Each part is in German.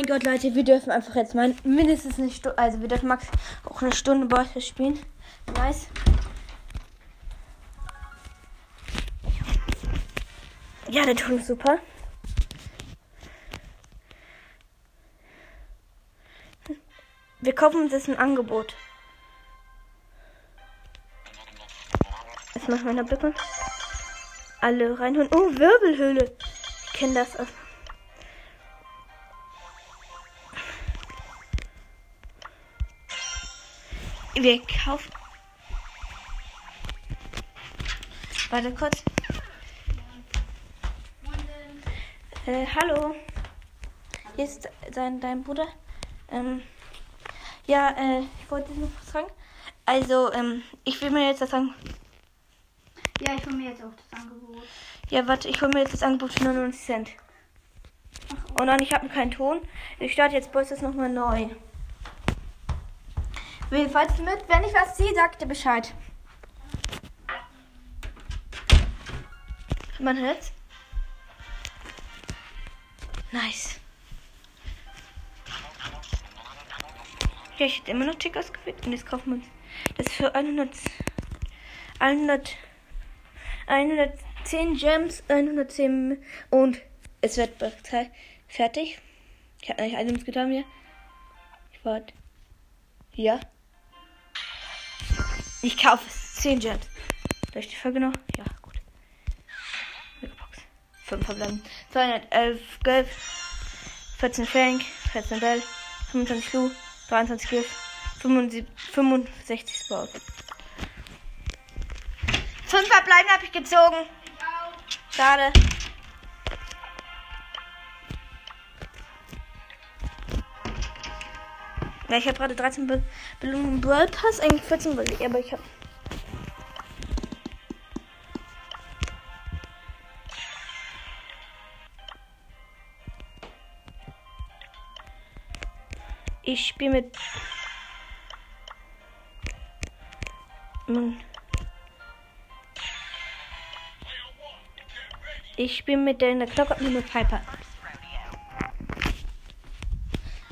mein Gott, Leute, wir dürfen einfach jetzt mal mindestens eine Stunde, also wir dürfen max auch eine Stunde Brawlers spielen. Nice. Ja, der Ton ist super. Wir kaufen uns jetzt ein Angebot. Jetzt machen wir eine Blippe. Alle reinholen. Oh, Wirbelhöhle. Ich kenne das. aus- Wir kaufen. Warte kurz. Äh, hallo. Hier ist dein, dein Bruder. Ähm, ja, äh, ich wollte noch was sagen. Also, ähm, ich will mir jetzt das sagen. Ja, ich hole mir jetzt auch das Angebot. Ja, warte, ich hole mir jetzt das Angebot für 99 Cent. Oh nein, ich habe keinen Ton. Ich starte jetzt Boys das nochmal neu. Wen falls mit? Wenn ich was sehe, sagt ihr Bescheid. Man hört's? Nice. Ja, ich hätte immer noch Tick ausgewählt und jetzt kaufen wir uns das für 100, 100, 110 Gems, 110 und es wird fertig. Ich habe eigentlich Items getan mir. Ich warte. Ja. Ich kaufe es. 10 Gems. Soll ich die Folge noch? Ja, gut. Megabox. 5 verbleiben. 211 Gelb. 14 Frank. 14 Bell. 25 Lu. 23 Gift. 75, 65 Sprout. 5 verbleiben habe ich gezogen. Schade. Ja, ich habe gerade 13 Be Belohnungen Brawl Pass, eigentlich 14 will ich, aber ich habe. Ich spiele mit. Ich spiele mit der in der Glocke mit Piper.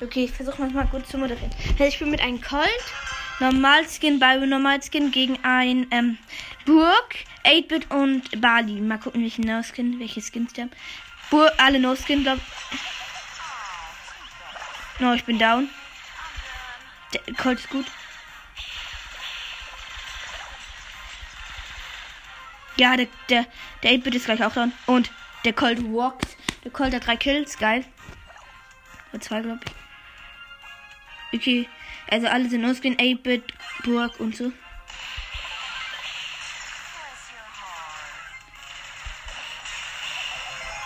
Okay, ich versuche manchmal gut zu moderieren. Also ich spiele mit einem Colt, Normalskin, Byron Normalskin gegen ein ähm, Burg, 8-Bit und Bali. Mal gucken, welchen No-Skin, welche Skins die haben. Burg, alle No-Skin, glaub No, ich bin down. Der Colt ist gut. Ja, der, der, der 8-Bit ist gleich auch down. Und der Colt walkt. Der Colt hat drei Kills, geil. Oder zwei, glaube ich. Okay, also alle sind ausgehen. 8-Bit, Burg und so.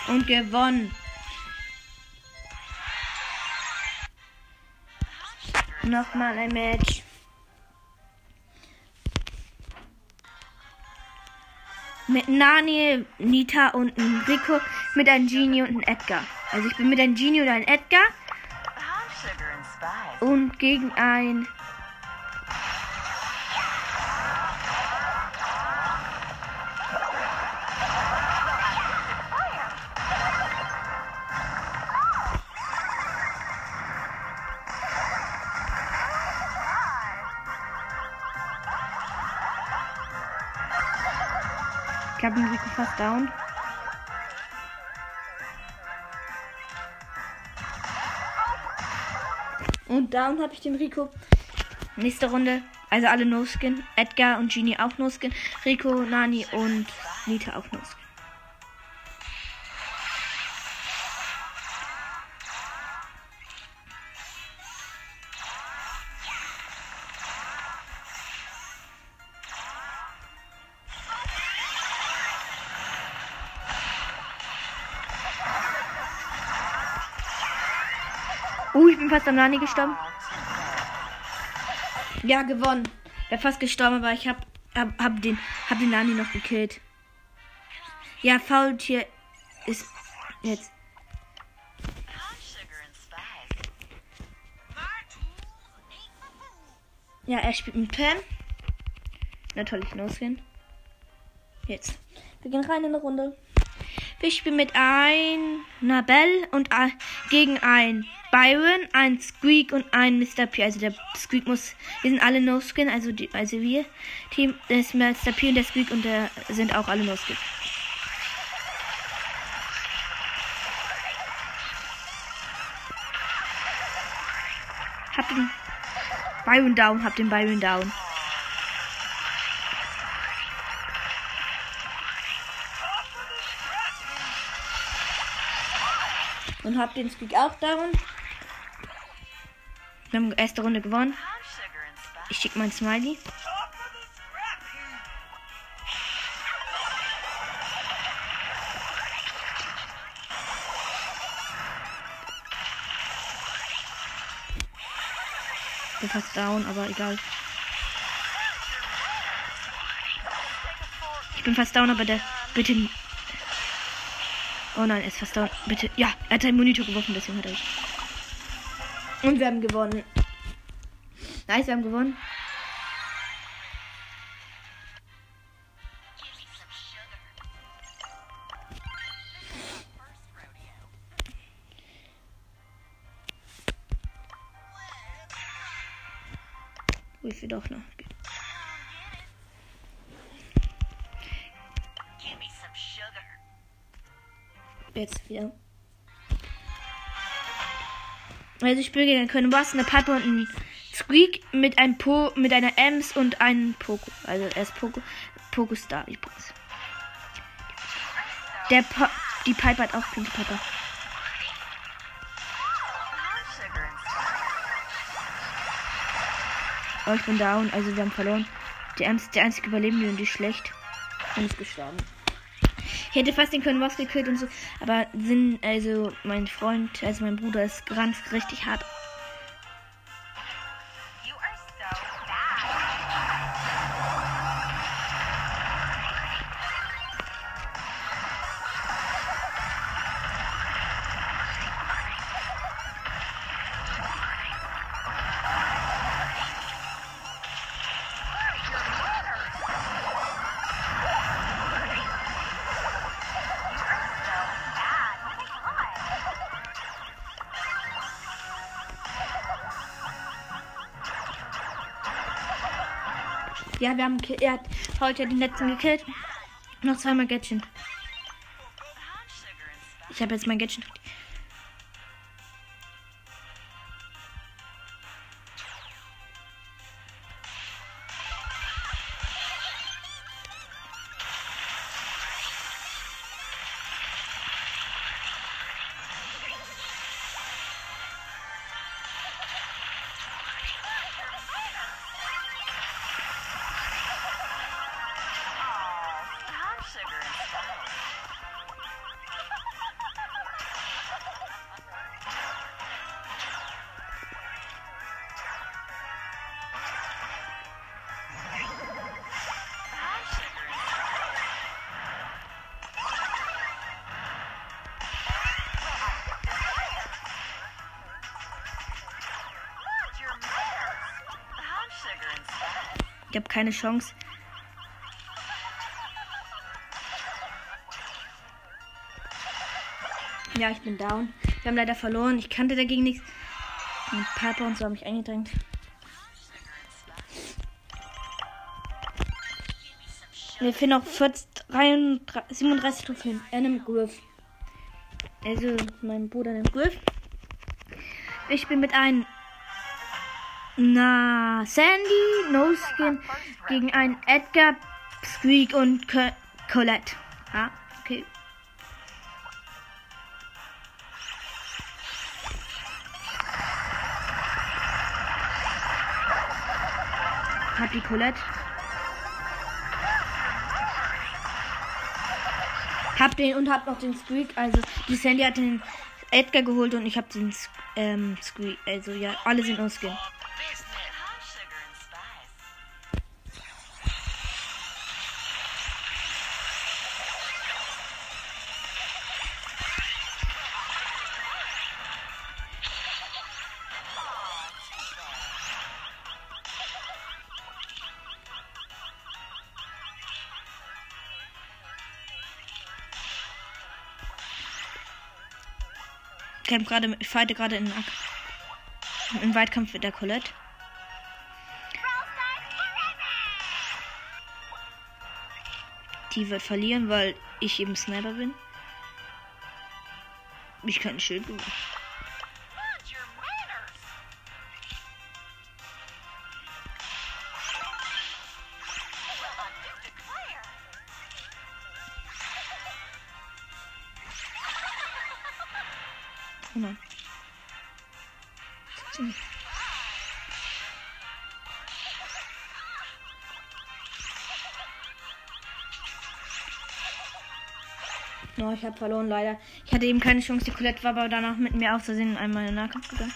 Und gewonnen. Nochmal ein Match. Mit Nani, Nita und einem Rico, mit einem Genie und einem Edgar. Also ich bin mit einem Genie und einem Edgar. Und gegen ein Ich habe Rico fast down. Und down habe ich den Rico. Nächste Runde. Also alle No-Skin. Edgar und Genie auch No-Skin. Rico, Nani und Nita auch No-Skin. Fast am Nani gestorben. Ja, gewonnen. Wäre fast gestorben, aber ich hab, hab, hab, den, hab den Nani noch gekillt. Ja, Faultier ist jetzt. Ja, er spielt mit Pam. Natürlich No-Skin. Jetzt. Wir gehen rein in eine Runde. Wir spielen mit einer Belle und gegen ein Byron, ein Squeak und ein Mr. P. Also der Squeak muss. Wir sind alle No-Skin, also, die, also wir. Team ist Mr. P und der Squeak und der sind auch alle No-Skin. Hab den Byron down, hab den Byron down. Und hab den Squeak auch down. Wir haben erste Runde gewonnen. Ich schick mein Smiley. Bin fast down, aber egal. Ich bin fast down, aber der. Bitte. Oh nein, er ist fast down. Bitte. Ja, er hat seinen Monitor geworfen, deswegen hat er. Und wir haben gewonnen. Nice, wir haben gewonnen. Oh, ich will doch noch. Jetzt wieder. Also ich spiele gegen einen Boss, eine Piper und einen Squeak mit einem Po, mit einer Ems und einem Poco. Also er ist Poco, Poco Star übrigens. Der pa die Piper hat auch Pink Piper. Oh, ich bin down, also wir haben verloren. Der Ems der einzige Überlebende und die schlecht. Und ist gestorben. Ich hätte fast den können was gekillt und so, aber sind, also mein Freund, also mein Bruder ist ganz richtig hart Ja, wir haben er hat heute den letzten gekillt. Noch zweimal Gadget. Ich habe jetzt mein Gadget. Keine Chance. Ja, ich bin down. Wir haben leider verloren. Ich kannte dagegen nichts. Und Papa und so haben mich eingedrängt. Mir fehlen noch 40, 33, 37 Trophäen. Er nimmt Griff. Also, mein Bruder nimmt Griff. Ich bin mit einem na, Sandy, No Skin gegen einen Edgar, Squeak und Co Colette. Ah, okay. Hab die Colette. Hab den und hab noch den Squeak. Also die Sandy hat den Edgar geholt und ich hab den ähm, Squeak. Also ja, alle sind aus kämpfe gerade, ich fighte gerade in im Weitkampf mit der Colette. Die wird verlieren, weil ich eben Sniper bin. Ich kann ein Schild gewinnen. Ich habe verloren leider. Ich hatte eben keine Chance. Die Colette war aber danach mit mir aus Versehen einmal in den Nahkampf gegangen.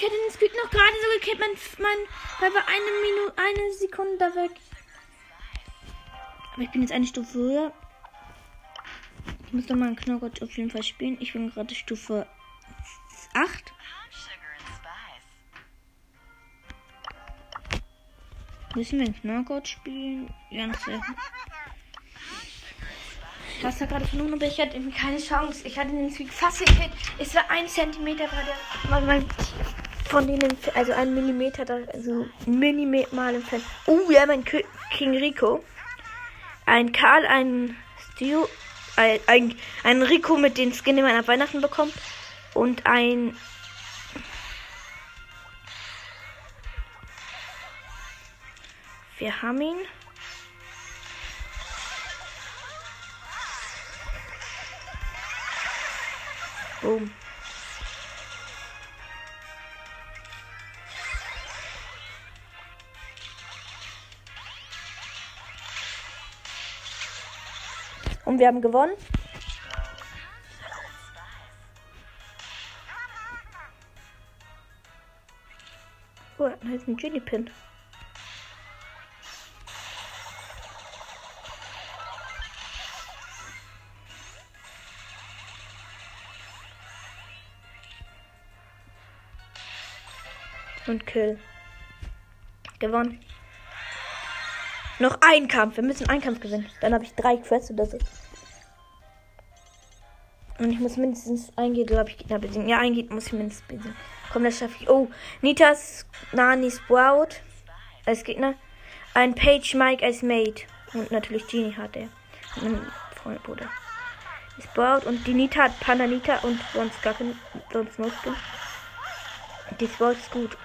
Ich hätte den Squeak noch gerade so gekillt. Mein, mein, war eine Minute, eine Sekunde da weg. Aber ich bin jetzt eine Stufe höher. Ich muss noch mal einen Knockout auf jeden Fall spielen. Ich bin gerade Stufe 8. High sugar and spice. Müssen wir einen Knockout spielen? Das wäre. Du hast ja gerade verloren, aber ich hatte keine Chance. Ich hatte den Squeak fast gekillt. Es war ein Zentimeter war der. Mal, mal von denen, also ein Millimeter, also minimal entfernt. Oh, ja, mein Kö- King Rico. Ein Karl, ein Stu, ein, ein, ein Rico mit den Skin, den man ab Weihnachten bekommt. Und ein. Wir haben ihn. Boom. Wir haben gewonnen. Oh, da ist ein Genie Pin. Und Kill. Gewonnen. Noch ein Kampf. Wir müssen einen Kampf gewinnen. Dann habe ich drei Quests oder so. Und ich muss mindestens ein glaube ich, Gegner besiegen. Ja, ein Gegner muss ich mindestens besiegen. Komm, das schaffe ich. Oh, Nitas, Nani, Sprout als Gegner. Ein Page Mike als Mate. Und natürlich Genie hat er. Und ein Freund, Bruder. Sprout und die Nita hat Pandanita und sonst gar kein, sonst nur Skin. Die Sprout ist gut.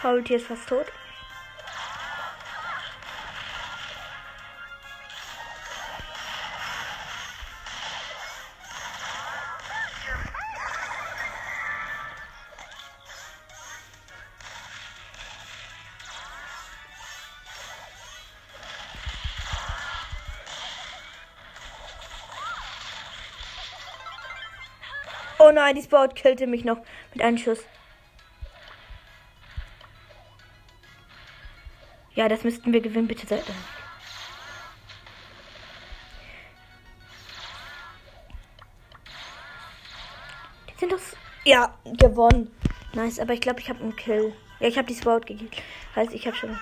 Faultier ist fast tot. Nein, die Sprout killte mich noch mit einem Schuss. Ja, das müssten wir gewinnen. Bitte seid da. Die sind doch. Ja, gewonnen. Nice, aber ich glaube, ich habe einen Kill. Ja, ich habe die Sprout gekillt. Heißt, ich habe schon.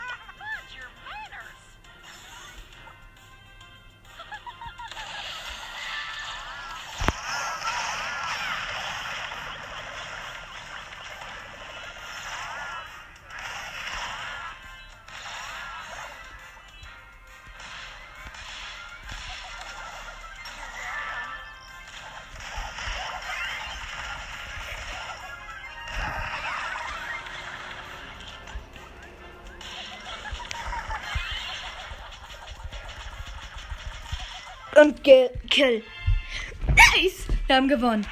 Und ge Kill. Nice! Wir haben gewonnen.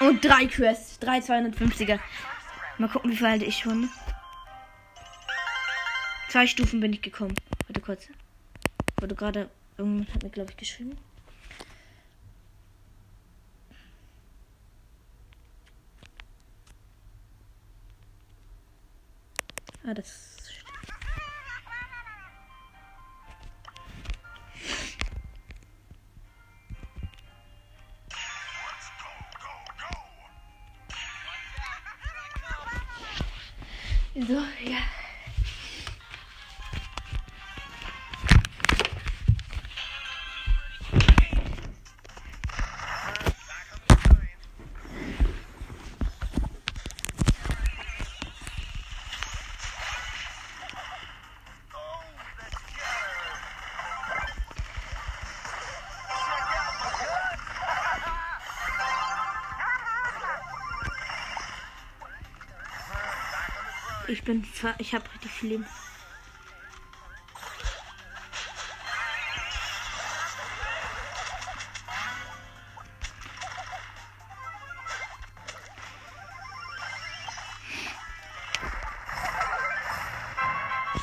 Und drei Quests. Drei 250er. Mal gucken, wie halte ich schon. Zwei Stufen bin ich gekommen. Warte kurz. Wurde gerade. Irgendjemand hat mir, glaube ich, geschrieben. Ah, das. Ich bin. Ich habe richtig viel Leben.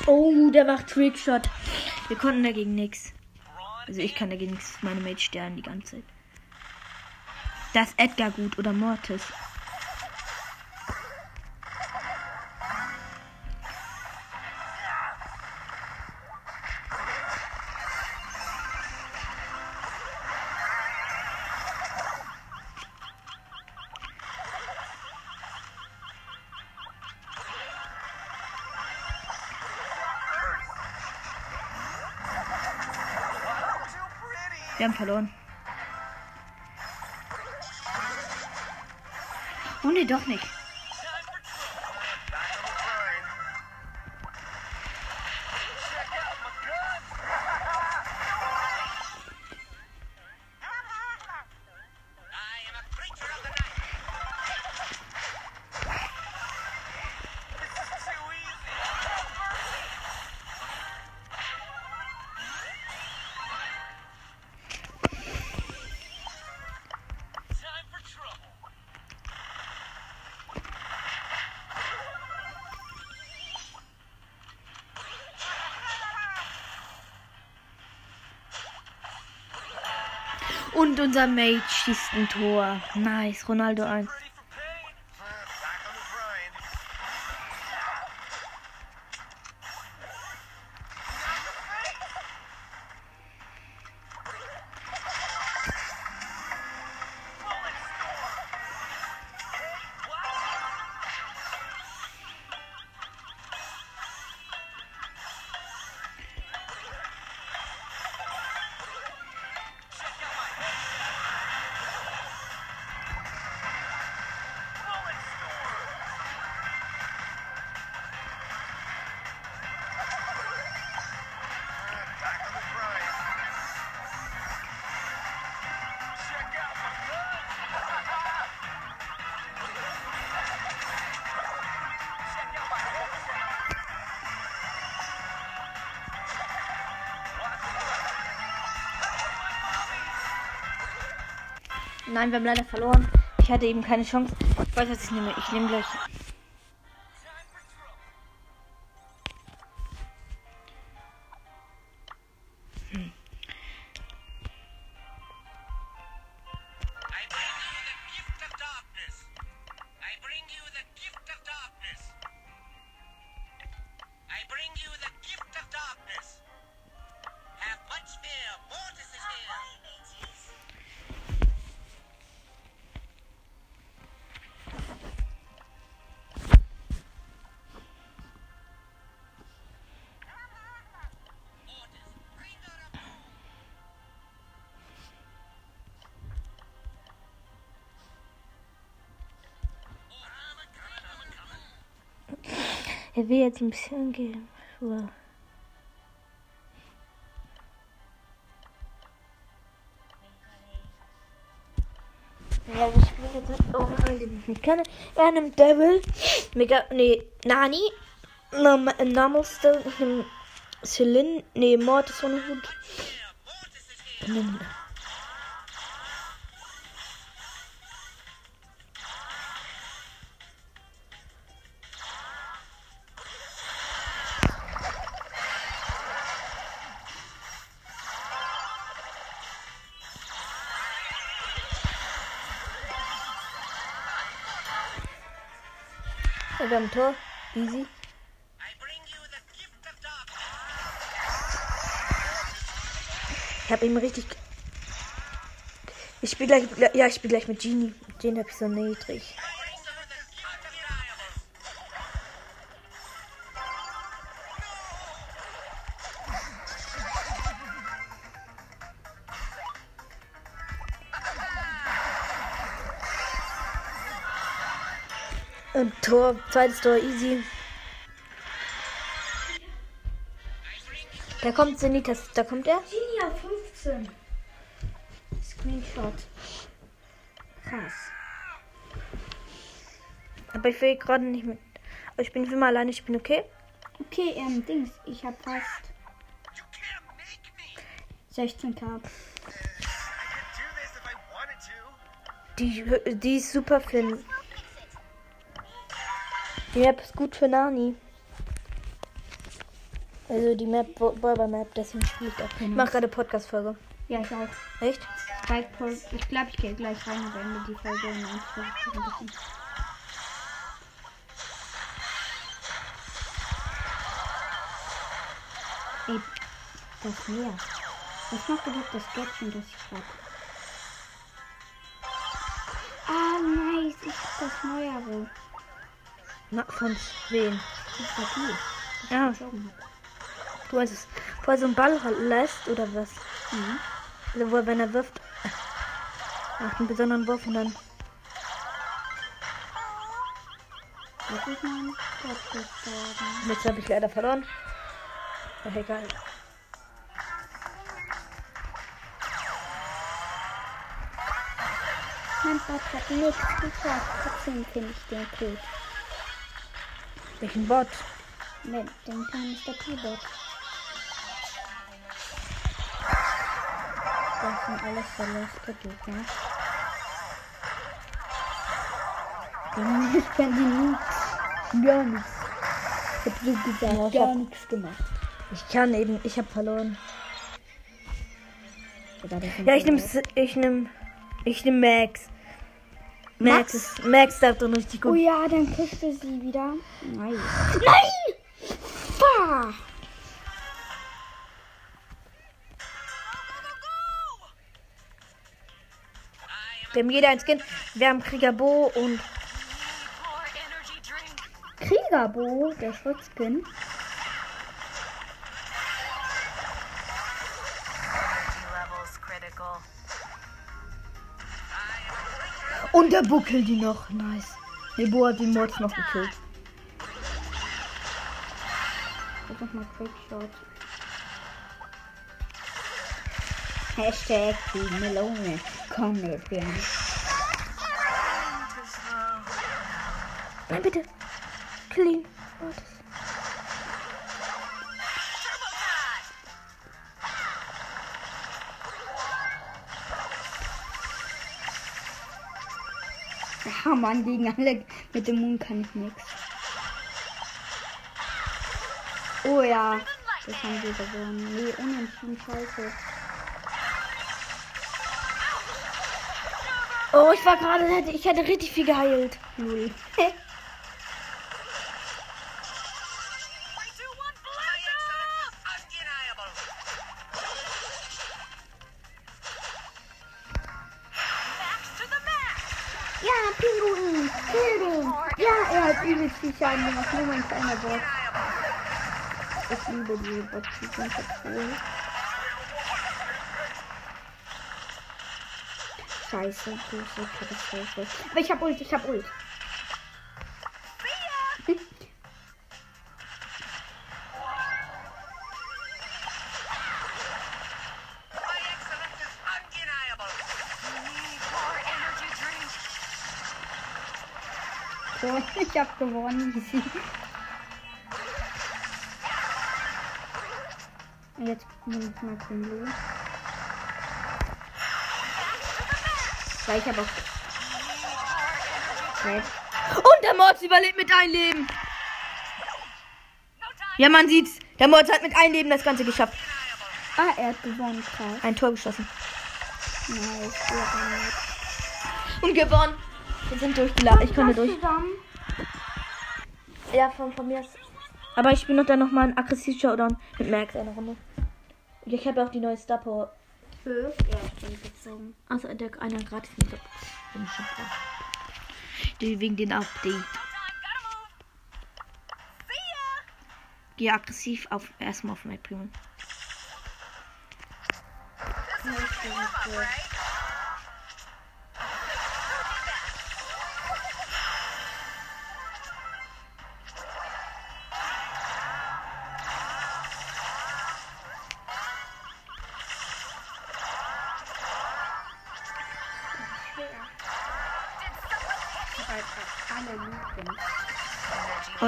Oh, der macht Trickshot. Wir konnten dagegen nichts. Also ich kann dagegen nichts. Meine Mates sterben die ganze Zeit. Das Edgar gut oder Mortis. Wir haben verloren. Oh nee, doch nicht. Und unser Mate schießt ein Tor. Nice, Ronaldo 1. Nein, wir haben leider verloren. Ich hatte eben keine Chance. Ich weiß, was ich nehme. Ich nehme gleich. Er will jetzt ein bisschen gehen. Wow. Ja, wir spielen jetzt mit oh, kenne. Er nimmt Devil, Mega, nee, Nani, Norm, Normal Stone, nehm Celine, nee, Mortis ohne Hut. Ja, wir haben ein Tor. Easy. Ich habe ihm richtig. Ich spiele gleich. Ja, ich spiele gleich mit Genie. Den habe ich so niedrig. Tor, zweites Tor, easy. Da kommt Zenitas, da kommt er. Genie auf 15. Screenshot. Krass. Aber ich will gerade nicht mit. Aber ich bin mal alleine, ich bin okay. Okay, ähm, Dings, ich hab fast You can't make me. 16k. I could do this if I wanted to. Die, die ist super für. Die Map ist gut für Nani. Also die Map, Boiler Map, deswegen spiele ich auch. Ich mach gerade Podcast-Folge. Ja, ich auch. Echt? Ich glaube, ich gehe gleich rein und beende die Folge und dann ich ein bisschen. Ey, das Meer. Was macht überhaupt das Göttchen, das ich hab? Ah, nice. Ich hab das Neuere. Na, von wem? Ja, du meinst es. Wo er so einen Ball lässt oder was? Mhm. Also wo er, wenn er wirft, macht einen besonderen Wurf und dann. Das ist mein Gott gestorben. Jetzt habe ich leider verloren. Ach, egal. Mein Gott hat nichts geschafft. Trotzdem finde ich den gut. Welchen Bot? Ne, den kleinen Stativbot. Das sind alles verletzte Gegner. Ich kann die nichts. Gar nichts. Ich hab so gesagt, Ja, ich gar hab- nichts gemacht. Ich kann eben, ich habe verloren. Ja, ich Leute. ich nehme, ich nehme Max. Max, Max? ist, Max darf doch richtig Oh gut. ja, dann kriegst du sie wieder. Nein. Nein! Bah! Wir haben jeder ein Skin. Wir haben Krieger Bo und. Kriegerbo, der Schutzskin. Und der killt die noch. Nice. Der Bo hat den Mods noch gekillt. Versuch mal Quickshot. Hashtag die Melone. Komm mit gern. Nein, bitte. Kill Ja, Mann, gegen alle mit dem Mond kann ich nichts. Oh ja, das haben wir gewonnen. Nee, unentschieden, scheiße. Oh, ich war gerade, ich hätte richtig viel geheilt. Null. viel Schaden gemacht. Nur mein kleiner Bot. Ich liebe die Bots, die sind so cool. Scheiße, große Katastrophe. Aber ich hab Ult, ich hab Ult. Ich hab gewonnen. Easy. Und Jetzt nehme ich mal Blue. Weil ich auch. Red. Und der Mods überlebt mit einem Leben. Ja, man sieht's. Der Mods hat mit einem Leben das Ganze geschafft. Ah, er hat gewonnen, krass. Ein Tor geschossen. Nice. Ja, Und gewonnen. Wir sind durchgelaufen. Ich konnte durch. Zusammen. Ja, von, von mir aus. Aber ich bin noch dann nochmal ein aggressiv Showdown mit Max eine Runde. Und ich habe auch die neue Star Power. Fünf. Ja, ich bin gezogen. Also entdeckt einer gratis mit der Box. Wegen den Update. Geh aggressiv auf erstmal auf Mac Primo. Schwer.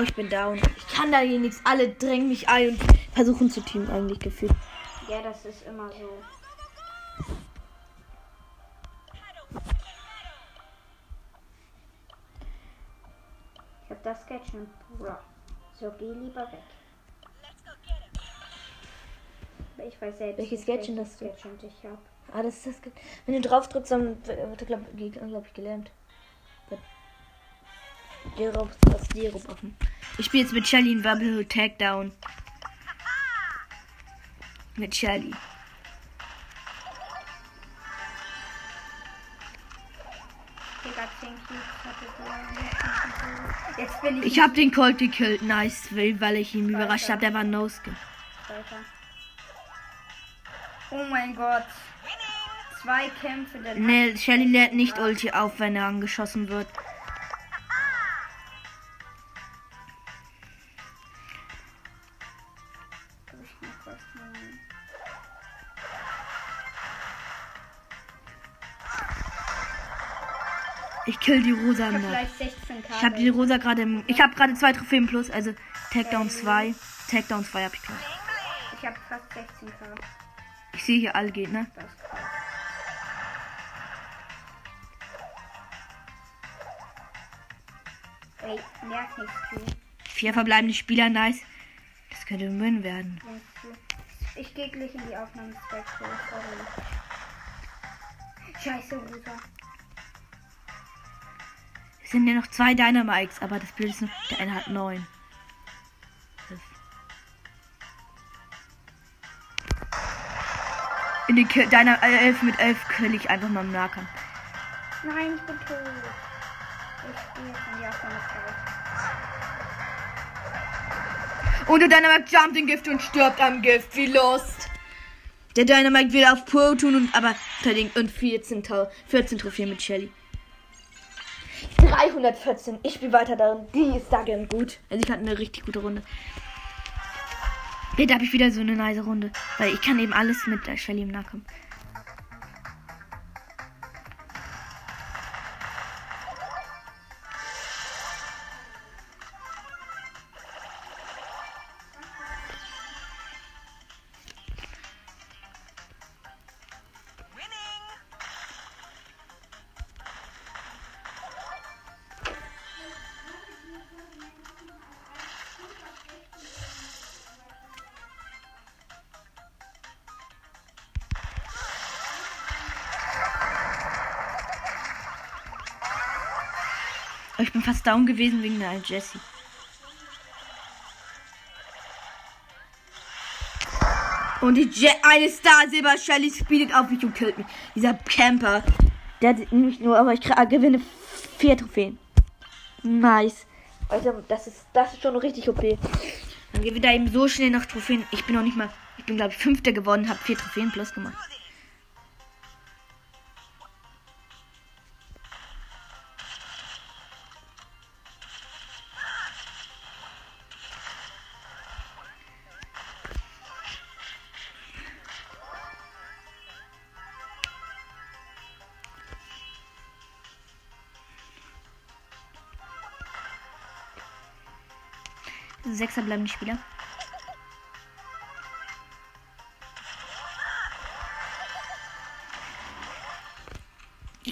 Ich bin down. Ich kann da hier nichts. Alle drängen mich ein und versuchen zu teamen eigentlich gefühlt. Ja, das ist immer so. Ich hab das Sketch schon. Bro. So, geh lieber weg. Ich weiß selbst Welches nicht, Gadget welches hast du? Gadget ich hab. Ah, das ist das. Ge- Wenn du drauf drückst, dann wird er, glaube glaub ich, gelähmt. Dero, das Dero offen. Ich spiele jetzt mit Shelly in Wobble Takedown. Mit Shelly. Digga, 10 Cubes hatte der. Jetzt bin ich. Ich habe den Colt gekillt. Nice, weil ich ihn überrascht habe. Der war No Skin. Weiter. Oh mein Gott. Zwei Kämpfe der Nee, Shelly lädt nicht Ulti auf, wenn er angeschossen wird. Kill die Rosa 16 K. Ich habe die Rosa gerade im. Ich habe gerade zwei Trophäen plus, also Takedown 2. Takedown 2 habe ich gerade. Ich hab fast 16 K. Ich sehe hier alle Gegner. Das ist krass. Ey, merk nicht zu. Vier verbleibende Spieler, nice. Das könnte ein Win werden. Ich gehe gleich in die. Sorry. Scheiße, Rosa. Sind ja noch zwei Dynamites, aber das Bild ist nur. Der eine hat neun. In die Ki- Dyna äh, 11 mit 11 kill ich einfach mal im Nahkampf. Nein, ich bin tot. Ich jetzt in die Aufnahmespektrum. Und der Dynamite jumpt in Gift und stirbt am Gift. Wie lost. Der Dynamite will auf Pro tun und aber verdient und 14, Tau- 14 Trophäen mit Shelly. 314. Ich spiele weiter darin. Die ist da gern gut. Also ich hatte eine richtig gute Runde. Jetzt habe ich wieder so eine nice Runde. Weil ich kann eben alles mit der Shelly im Nahkampf. Down gewesen wegen der Jessie. Und die Je eine Star Silber Shelly speedet auf mich und killt mich. Dieser Camper. Der hat nicht nur, aber ich krieg- gewinne vier Trophäen. Nice. Also das ist das ist schon richtig OP. Dann gewinnt er eben so schnell noch Trophäen. Ich bin noch nicht mal. Ich bin glaube ich Fünfter geworden, habe vier Trophäen plus gemacht. Sechser bleiben die Spieler.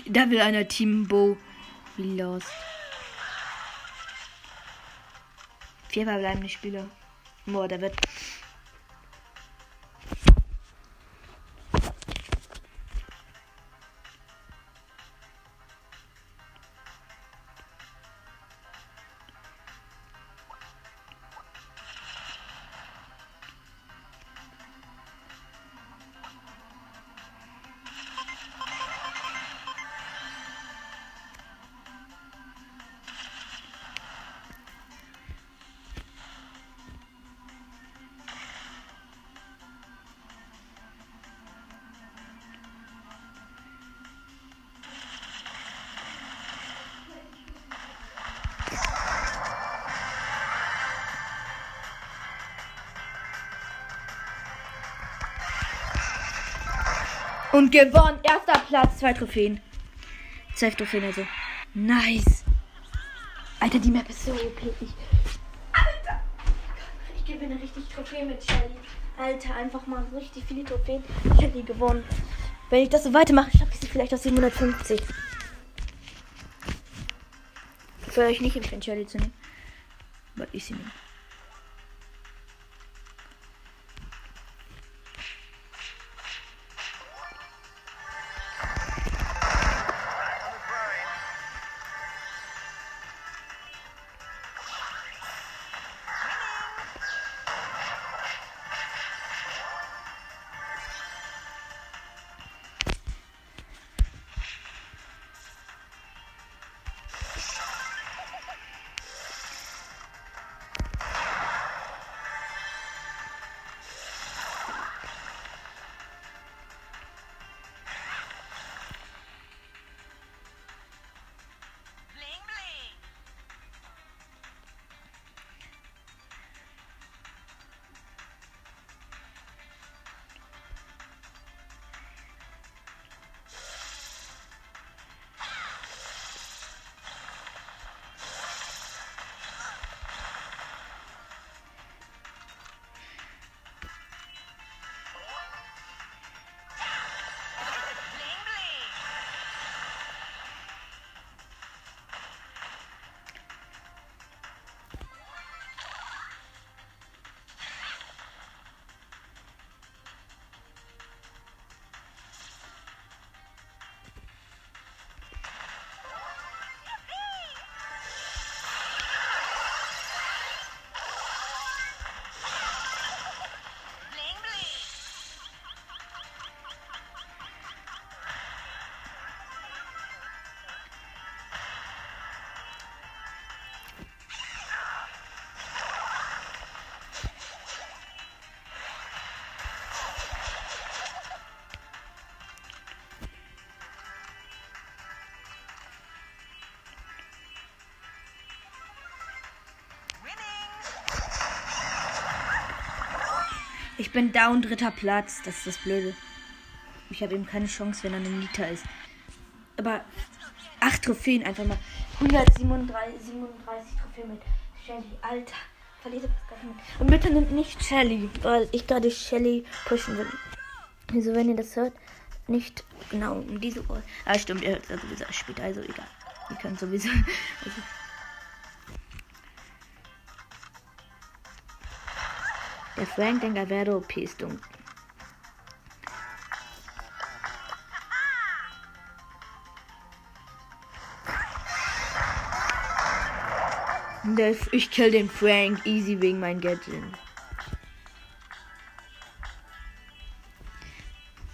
Da will einer Team Bo. Lost. Vier verbleibende Spieler. Boah, da wird. Und gewonnen. Erster Platz, zwei Trophäen. Zwölf Trophäen also. Nice. Alter, die Map ist so OP. Ich, Alter. Ich gewinne richtig Trophäen mit Shelly. Alter, einfach mal richtig viele Trophäen. Shelly gewonnen. Wenn ich das so weitermache, schaffe ich sie vielleicht auf 750. Ich will euch nicht empfehlen, Shelly zu nehmen. Aber ich sie nehme. Ich bin down, dritter Platz. Das ist das Blöde. Ich habe eben keine Chance, wenn er ein Liter ist. Aber acht Trophäen einfach mal. 137 37 Trophäen mit Shelly. Alter, verliere das. Und bitte nimmt nicht Shelly, weil ich gerade Shelly pushen will. Also wenn ihr das hört, nicht genau um diese Uhr. Ah, stimmt, ihr hört es sowieso später, also egal. Ihr könnt sowieso. Also, Frank denkt, er wäre OP ist dumm. Ich kill den Frank easy wegen meinem Gadget.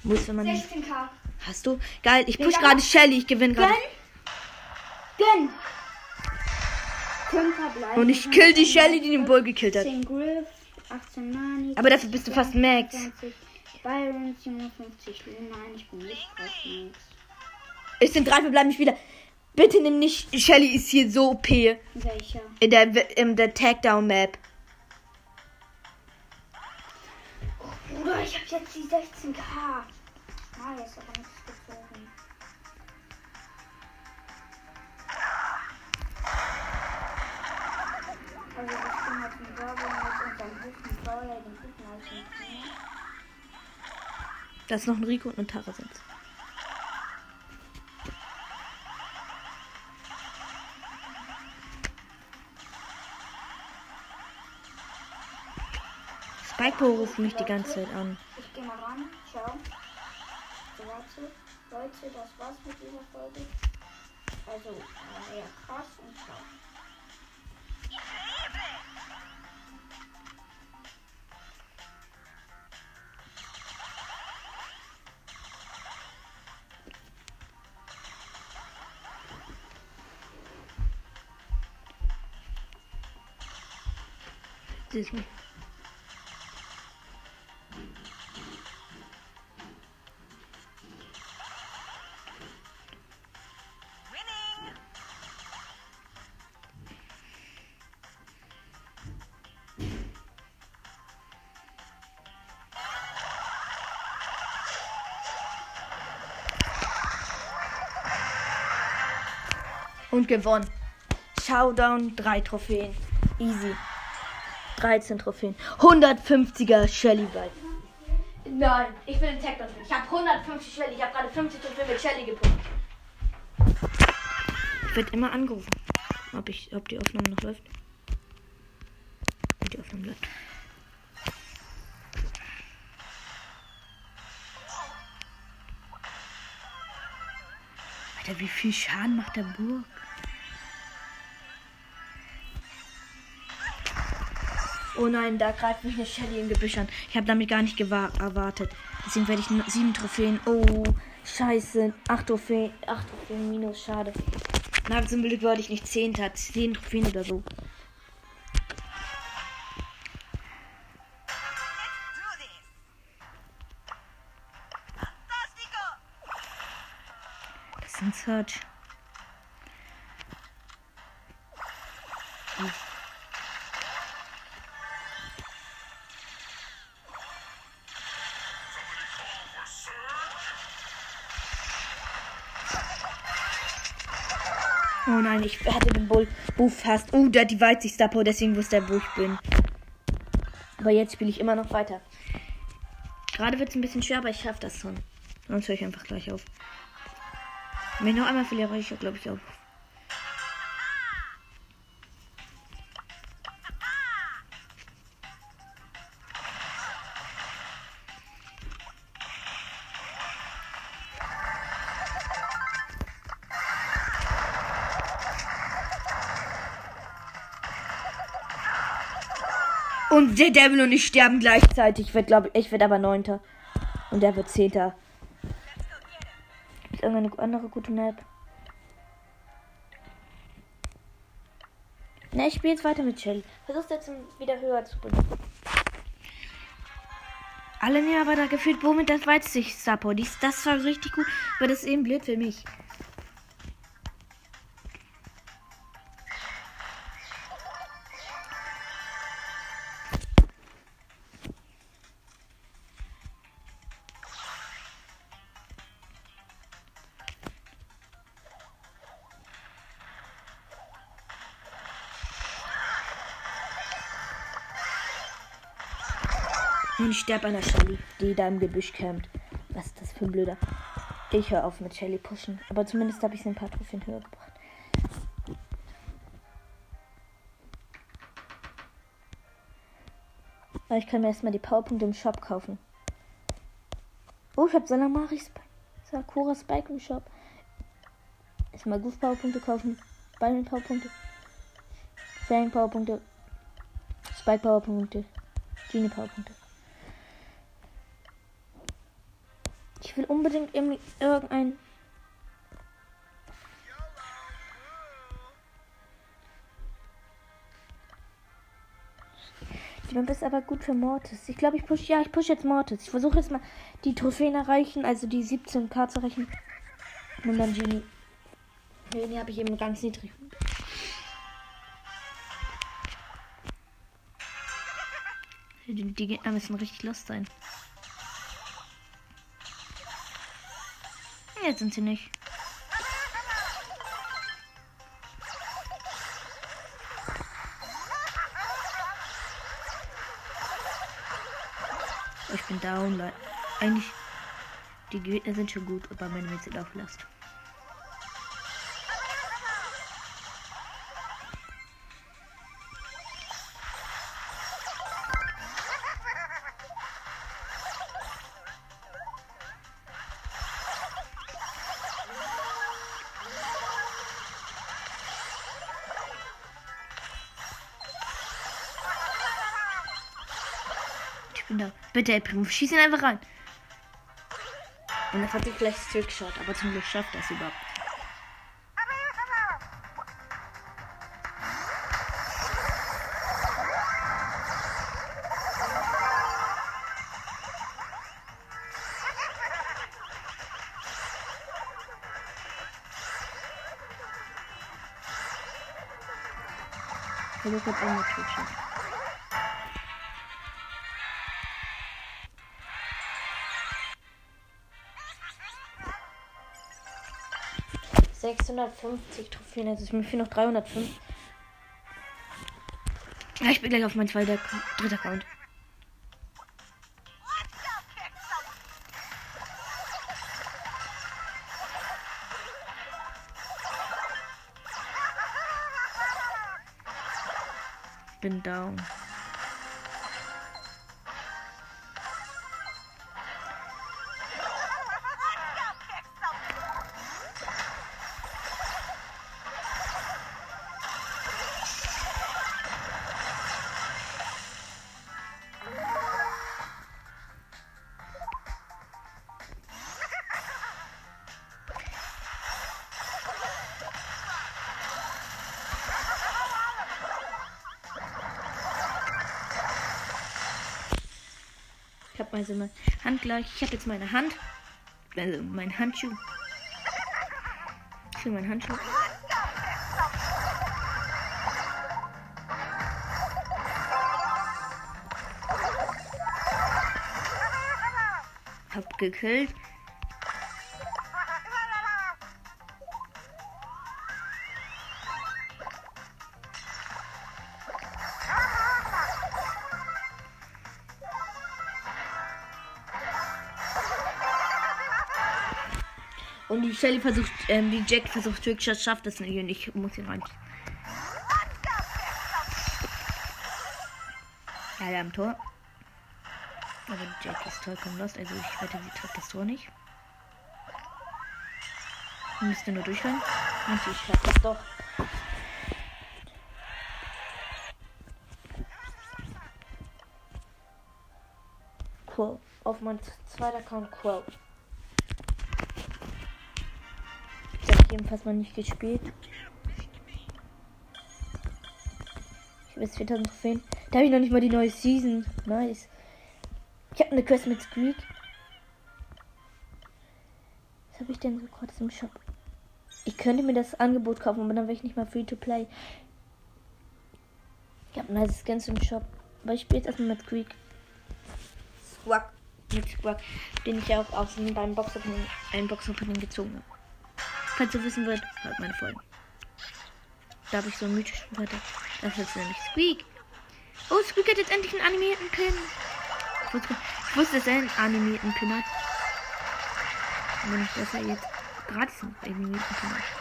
Muss man. 16k. Hast du? Geil, ich push gerade Shelly, ich gewinne gerade. Gönn! 5 bleiben. Und ich kill die Shelly, die den Bull gekillt hat. 10 Griff, 18 Nani. Aber dafür bist du fast Max. 20, Byron, 57 Nein, ich bin nicht fast Max. Es sind drei verbleibende Spieler. Bitte nimm nicht. Shelly ist hier so OP. In Welcher? der, in der Tagdown-Map. Bruder, ich hab jetzt die 16k. Ah, jetzt aber nichts gezogen. Also ich bin jetzt ein Werbung mit unserem guten Brawler, den guten alten. Da ist noch ein Rico und ein Tara sind. Spike ruft mich die ganze Zeit an. Ich gehe mal ran. Ciao. Leute, Leute, das war's mit dieser Folge. Also, äh, ja, krass und ciao. diesem. Und gewonnen. Showdown, drei Trophäen. Easy. 13 Trophäen. 150er Shelly Ball. Nein, ich will den Tag dafür. Ich habe 150 Shelly. Ich habe gerade 50 Trophäen mit Shelly gepumpt. Ich werde immer angerufen. Ob, ich, ob die Aufnahme noch läuft. Ob Die Aufnahme läuft. Alter, wie viel Schaden macht der Burg? Oh nein, da greift mich eine Shelly im Gebüsch an. Ich habe damit gar nicht erwartet. Deswegen werde ich nur sieben Trophäen. Oh, scheiße. Acht Trophäen. Acht Trophäen minus. Schade. Na, zum Glück wollte ich nicht zehnter. Zehn Trophäen oder so. Das ist ein Search. Ich hatte den Bull Buff fast. Oh, der hat die Weitsichtstapo, deswegen wusste er, wo ich bin. Aber jetzt spiele ich immer noch weiter. Gerade wird es ein bisschen schwer, aber ich schaffe das schon. Sonst höre ich einfach gleich auf. Wenn ich noch einmal verliere, ich glaube ich auf. Der Devil und ich sterben gleichzeitig. Ich werde, glaube ich, werde aber Neunter. Und der wird Zehnter. Es irgendeine andere gute Map? Ne, ich spiele jetzt weiter mit Shelly. Versuch's jetzt wieder höher zu bringen. Alle nehmen aber da gefühlt womit das Weitsicht Support. Dies, das war richtig gut, aber das ist eben blöd für mich. Und ich sterbe an der Shelly, die da im Gebüsch campt. Was ist das für ein Blöder? Ich höre auf mit Shelly pushen. Aber zumindest habe ich ein paar Trophäen höher gebracht. Aber ich kann mir erstmal die Powerpunkte im Shop kaufen. Oh, ich habe Salamari Spike. Sakura Spike im Shop. Erstmal Goof Powerpunkte kaufen. Byron Powerpunkte. Fang Powerpunkte. Spike Powerpunkte. Genie Powerpunkte. Ich will unbedingt irgendein. Die Map ist aber gut für Mortis. Ich glaube, ich push, ja, ich push jetzt Mortis. Ich versuche jetzt mal die Trophäen erreichen, also die 17k zu erreichen. Und dann Genie. Genie habe ich eben ganz niedrig. Die, die Gegner müssen richtig lost sein. Jetzt sind sie nicht. Ich bin down, Leute. Eigentlich, die Gegner sind schon gut, aber meine Witze auf Last. Ich da. Bitte, Primo, schieß ihn einfach rein. Und dann hat sich gleich Trickshot, aber zum Glück schafft das überhaupt. Versuch jetzt auch mit Trickshot. 650 Trophäen, also mir fehlen noch 305. Ja, ich bin gleich auf mein zweiter, dritter Account. Bin down. Also meine Hand gleich. Ich habe jetzt meine Hand. Also mein Handschuh. Ich will meinen Handschuh. Hab gekillt. Shelly versucht, ähm, die Jack versucht Trickshot, schafft das nicht und ich muss hier rein. Ja, wir haben Tor. Aber Jack ist vollkommen lost, also ich wette, sie trifft das Tor nicht. Müsste nur durchhören. Und sie schafft das doch. Cool. Auf mein zweiter Account Quo. Ich jedenfalls mal nicht gespielt. Ich habe jetzt 4000 Trophäen. Da habe ich noch nicht mal die neue Season. Nice. Ich habe eine Quest mit Squeak. Was habe ich denn so kurz im Shop? Ich könnte mir das Angebot kaufen, aber dann wäre ich nicht mal free to play. Ich habe nice Skins im Shop. Aber ich spiele jetzt erstmal mit Squeak. Squawk. Mit Squawk, den ich auch aus dem Boxopening gezogen habe. Falls ihr wissen wollt, hört meine Folgen. Da habe ich so einen mythischen Wörter. Das ist nämlich Squeak. Oh, Squeak hat jetzt endlich einen animierten Pin. Ich wusste, ich dass er einen animierten Pin hat. Aber nicht, dass er jetzt gratis einen animierten Pin hat.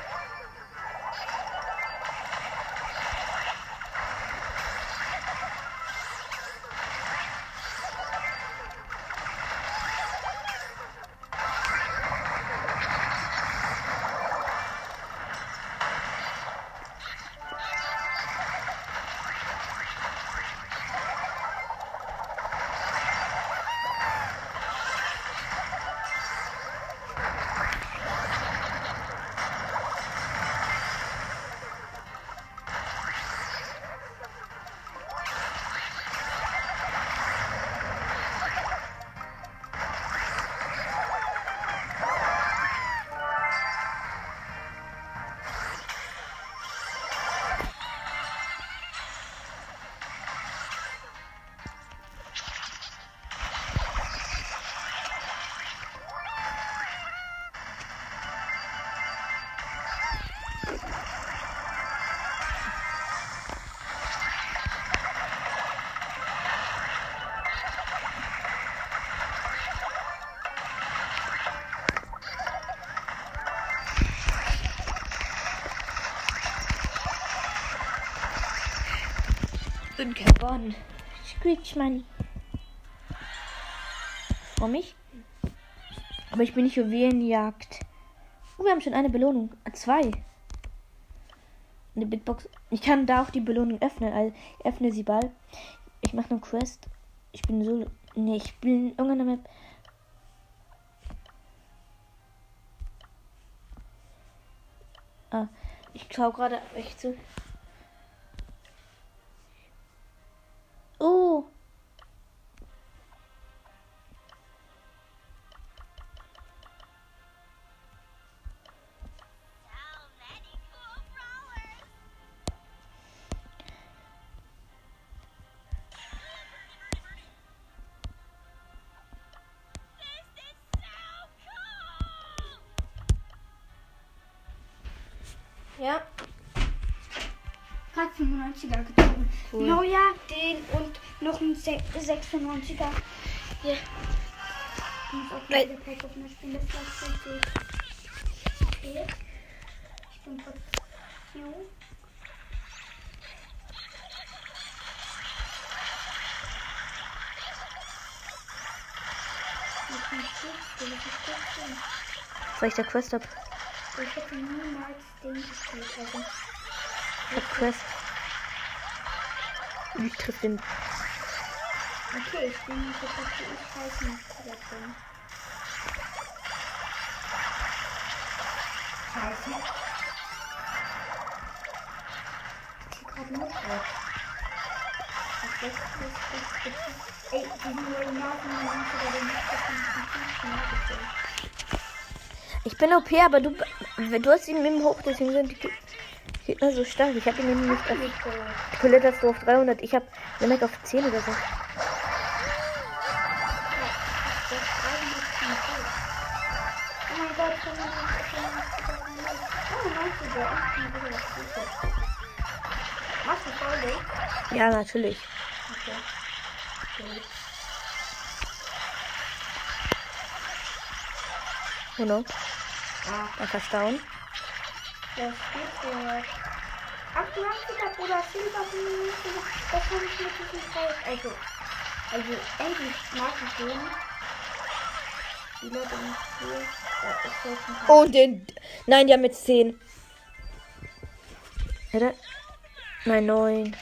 Und gewonnen. Screech Money. Freue mich. Aber ich bin nicht Juwelenjagd. Oh, wir haben schon eine Belohnung. Ah, Zwei. Eine Bitbox. Ich kann da auch die Belohnung öffnen. Also ich öffne sie bald. Ich mache eine Quest. Ich bin so. Nee, ich bin irgendeiner Map. Ah, ich schau gerade echt zu. Oh. Ja. Gerade 95er gezogen. Cool. Neuer, den und noch ein Se- 96er. Ja. Ich muss auch Weil- wieder Pack auf einer Spinde Okay. Ich bin kurz. Ich der Quest ab? Ich hätte niemals den gespielt. Also, Ich hab Quest. Ich triff den. okay, ich bin nicht so gut wie ich weiß nicht, wer bin. Scheiße. Ich hab gerade. Was ist das? Ist das? Ey, die im Nasen dann sogar den gezogen. Ich bin OP, aber du, du hast ihn mit dem hoch, deswegen sind die Ge- Gegner so stark. Ich hab ihn eben nicht auf. Colette hast du auf 300. Ich hab den Mac auf 10 oder so. Schreiben ist schon gut. Oh mein Gott, schon mal Oh, 90er. Ach, du voll weg? Ja, natürlich. Okay. Gut. Oh no. Ah, Er verstauen. das geht für 98er Bruder Silber Das habe ich mit diesem Preis. Also, also endlich mag ich den. Spieler, den ich spiele. Da ist jetzt ein Und den. Nein, die haben jetzt 10. Oder? Nein, 9.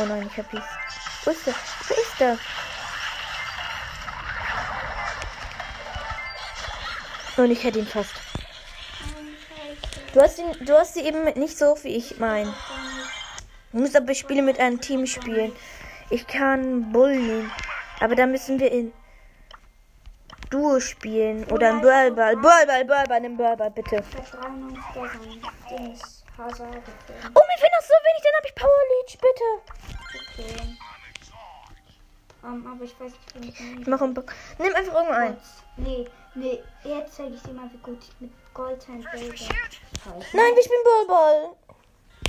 Oh nein, ich hab dies. Wo ist der? Wo ist der? Und ich hätte ihn fast. Du hast ihn, du hast sie eben nicht so wie ich mein. Du musst aber Spiele mit einem Team spielen. Ich kann Bull nehmen. Aber da müssen wir in Duo spielen. Oder ein Ballball. Ballball, Ballball, nimm Ballball, bitte. Ich hab 93er sein Dings. Hazard gefunden. Oh, mir fehlt noch so wenig, dann habe ich Power Leech, bitte. Okay. Ähm, aber ich weiß nicht, wie ich Ich mache einen Bock. Nimm einfach irgendeinen. Nee, nee, jetzt zeige ich dir mal, wie gut ich mit Baby. Scheiße. Nein, wir spielen Ballball.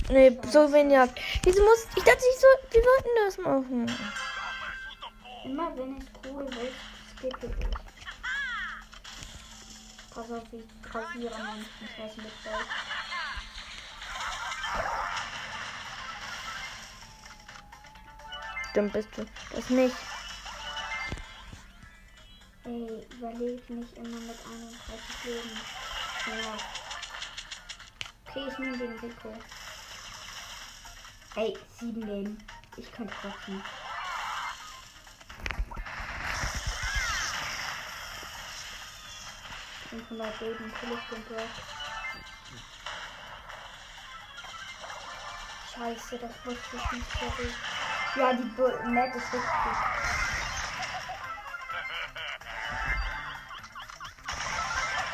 Nee, so wenig. Wieso muss. Ich dachte, ich so, wir wollten das machen. Immer wenn es cool wird, skippe ich. Pass auf, ich rasiere manchmal. Ich weiß nicht, was. Dumm bist du. Das nicht. Ey, überleg nicht immer mit 31 Leben. Ja. Okay, ich nehme den Rico. Ey, 7 Leben. Ich könnte kotzen. Leben, ich den Brock. Scheiße, das wusste ich nicht, sorry. Ja, die Bu Net ist richtig.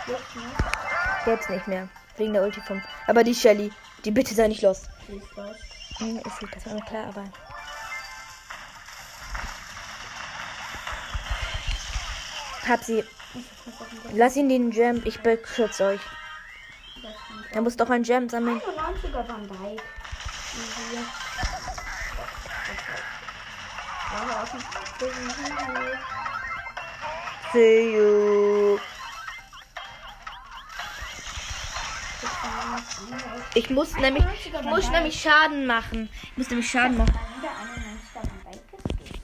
Jetzt nicht. Jetzt nicht mehr. Wegen der Ulti vom. Aber die Shelly. Die bitte sei nicht los. Sie ist los. Hm, Ist sie, das war mir klar, aber. Hab sie. Lass ihn den Jam. Ich beschütze euch. Er muss doch ein Jam sammeln. 91er Van Dijk. Dem See you. Ich muss nämlich. Ich muss nämlich Schaden machen. Ich muss nämlich Schaden machen. Wieder 91er Van Dijk gespielt.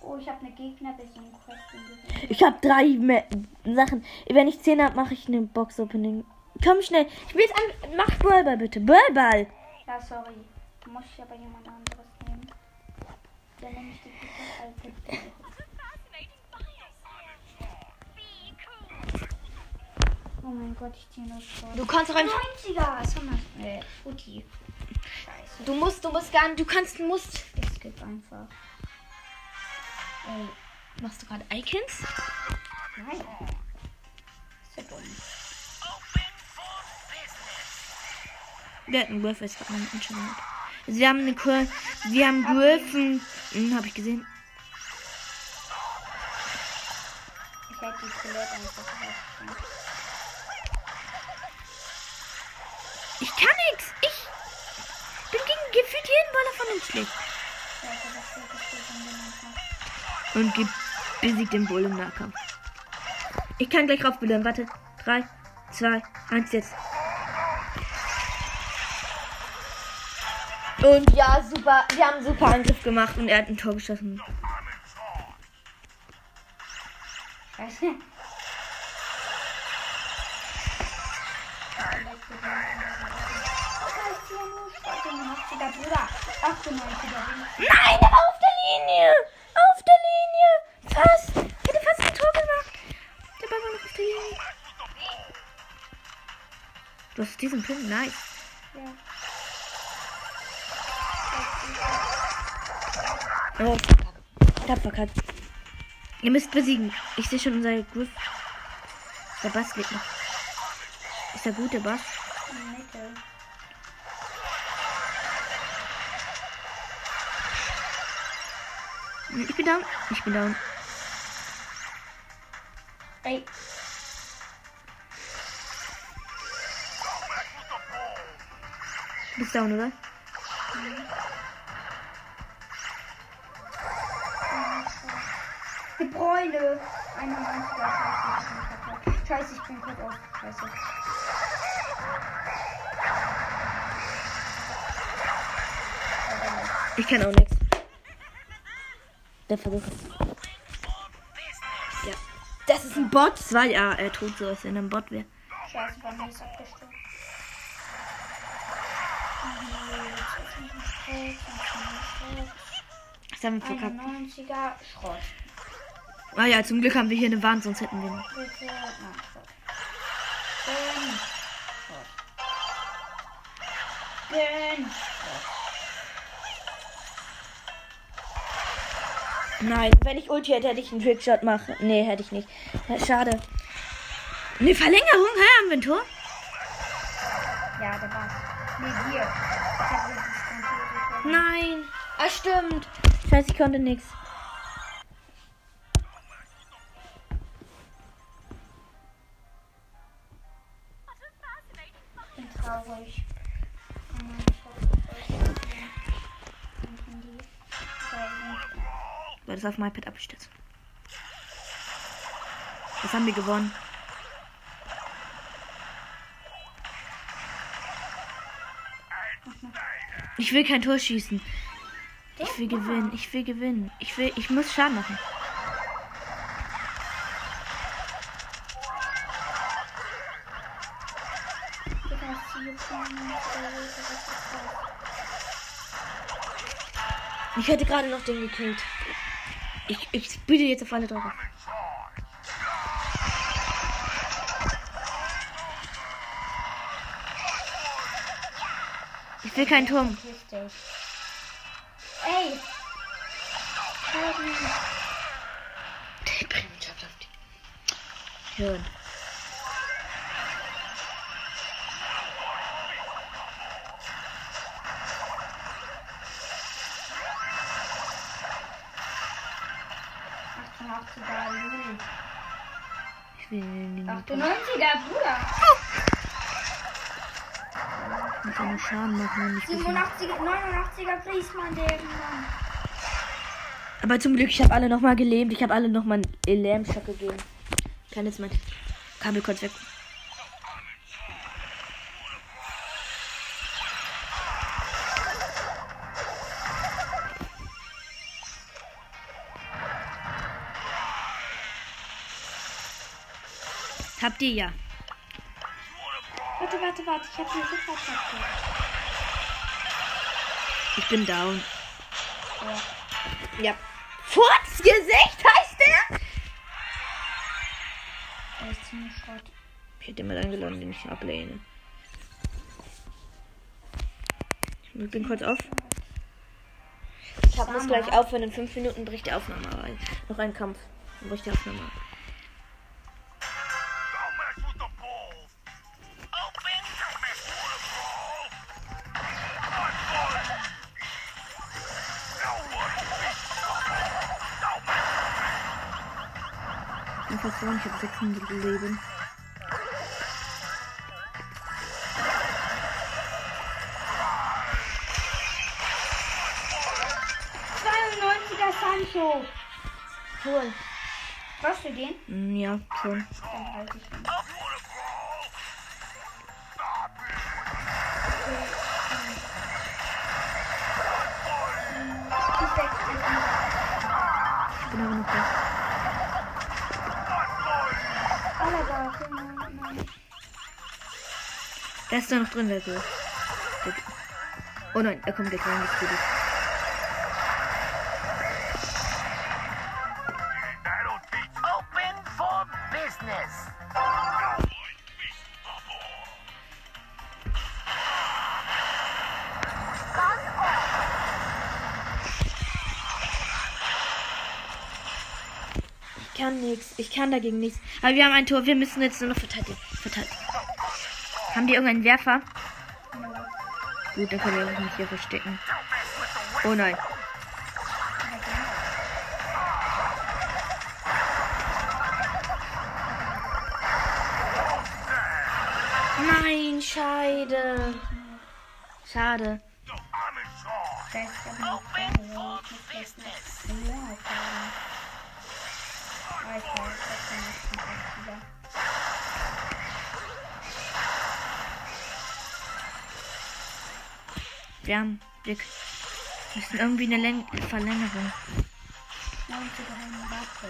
Oh, ich habe eine Gegnerversion Quest Ich habe drei Sachen. Wenn ich 10 habe, mache ich eine Box-Opening. Komm schnell. Ich will jetzt an. Mach Ballball bitte. Ballball. Ja, sorry. Muss ich aber jemand anderes nehmen. Der nämlich die gute alte. Oh mein Gott, ich ziehe das vor. Du kannst auch einfach. 90er! Was haben wir? Äh, Uti. Scheiße. Du musst, du musst gar nicht. Du kannst, musst. Ich skipp einfach. Ey, Machst du gerade Icons? nein. Ist ja dumm. Open for business. Der hat gerade mein Internet. Sie haben eine Kur Sie haben Griffen. Hm, hab ich gesehen. Ich hätte die Colette einfach. Ich kann nix. Ich bin gegen gefühlt jeden Baller von uns schlecht. Und ge- besiegt den Bull im Nahkampf. Ich kann gleich raufbildern. Warte. 3, 2, 1 jetzt. Und ja, super. Wir haben einen super Angriff gemacht und er hat ein Tor geschossen. Scheiße. Bruder. 98er Nein, er war auf der Linie. Auf der Linie. Fast. Hätte fast ein Tor gemacht. Der Ball war noch auf der Linie. Du hast diesen Punkt. Nice. Ja. Oh. Ich hab verkackt. Ihr müsst besiegen. Ich sehe schon unser Griff. Der Bass geht noch. Ist der gute Bass? Ich bin down. Ich bin down. Ey, Du bist down, oder? Bräune. 91er. Scheiße, ich bin kurz auf. Scheiße. Ich kann auch nichts. Der Versuch. Ja. Das ist ein Bot. Das war ja, er tut so, als wenn er ein Bot wäre. Scheiße, bei mir ist abgestimmt. Das haben wir verkackt. 91er Schrott. Ah ja, zum Glück haben wir hier eine Wand, sonst hätten wir noch. Nein, wenn ich Ulti hätte, hätte ich einen Trickshot machen. Nee, hätte ich nicht. Schade. Eine Verlängerung? Hä, ein Tor? Ja, der war's. Nee, getroffen. Nein. Ah, stimmt. Scheiße, ich konnte nix. Handy. Weil das auf mein iPad abstürzt. Das haben wir gewonnen. Ich will kein Tor schießen. Ich will gewinnen. Ich will gewinnen. Ich will. Ich muss Schaden machen. Ich hätte gerade noch den gekillt. Ich, ich biete jetzt auf alle drauf. Ich will keinen Turm. Ey! Der bringt Job auf die. Hören. Einen Schaden machen. wenn ich so viel- 87er, 89er Griezmann, der Mann. Aber zum Glück, ich habe alle nochmal gelähmt. Ich habe alle nochmal einen Lärmschock gegeben. Ich kann jetzt mein Kabel kurz weg. Habt ihr ja. Warte, warte, warte. Ich hab eine Superkarte. Ich bin down. Ja. Ja. Furzgesicht heißt der? Der ist ziemlich Schrott. Ich hätte mal eingeladen, den ich ablehne. Ich bin kurz auf. Ich hab, muss gleich aufhören. In fünf Minuten bricht die Aufnahme ein. Noch ein Kampf. Dann bricht die Aufnahme ab. Verloren. Ich habe 600 Leben. Sancho. Cool. Brauchst du den? Mm, Ja, schon. Dann halte ich ihn. Ich bin aber noch da. Nein. Der ist da noch drin, der. Der- Oh nein, er kommt gleich rein, das Ich kann dagegen nichts. Aber wir haben ein Tor. Wir müssen jetzt nur noch verteidigen. verteidigen. Haben die irgendeinen Werfer? Gut, dann können wir uns nicht hier verstecken. Oh nein. Nein, Scheide. Schade. Da Wir haben. Wir müssen irgendwie eine Läng Verlängerung. 90 geheime Waffe.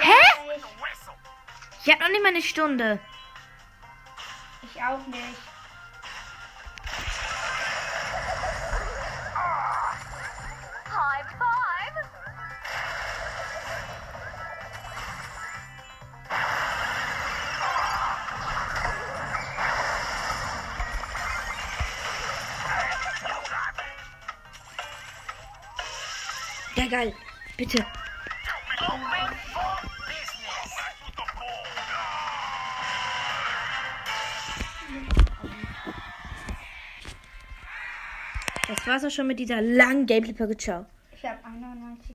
Hä? Ich, Ich hab noch nicht mal eine Stunde. ich auch nicht. Geil. Bitte. Das war's auch schon mit dieser langen Gameplay-Folge. Ciao. Ich habe 91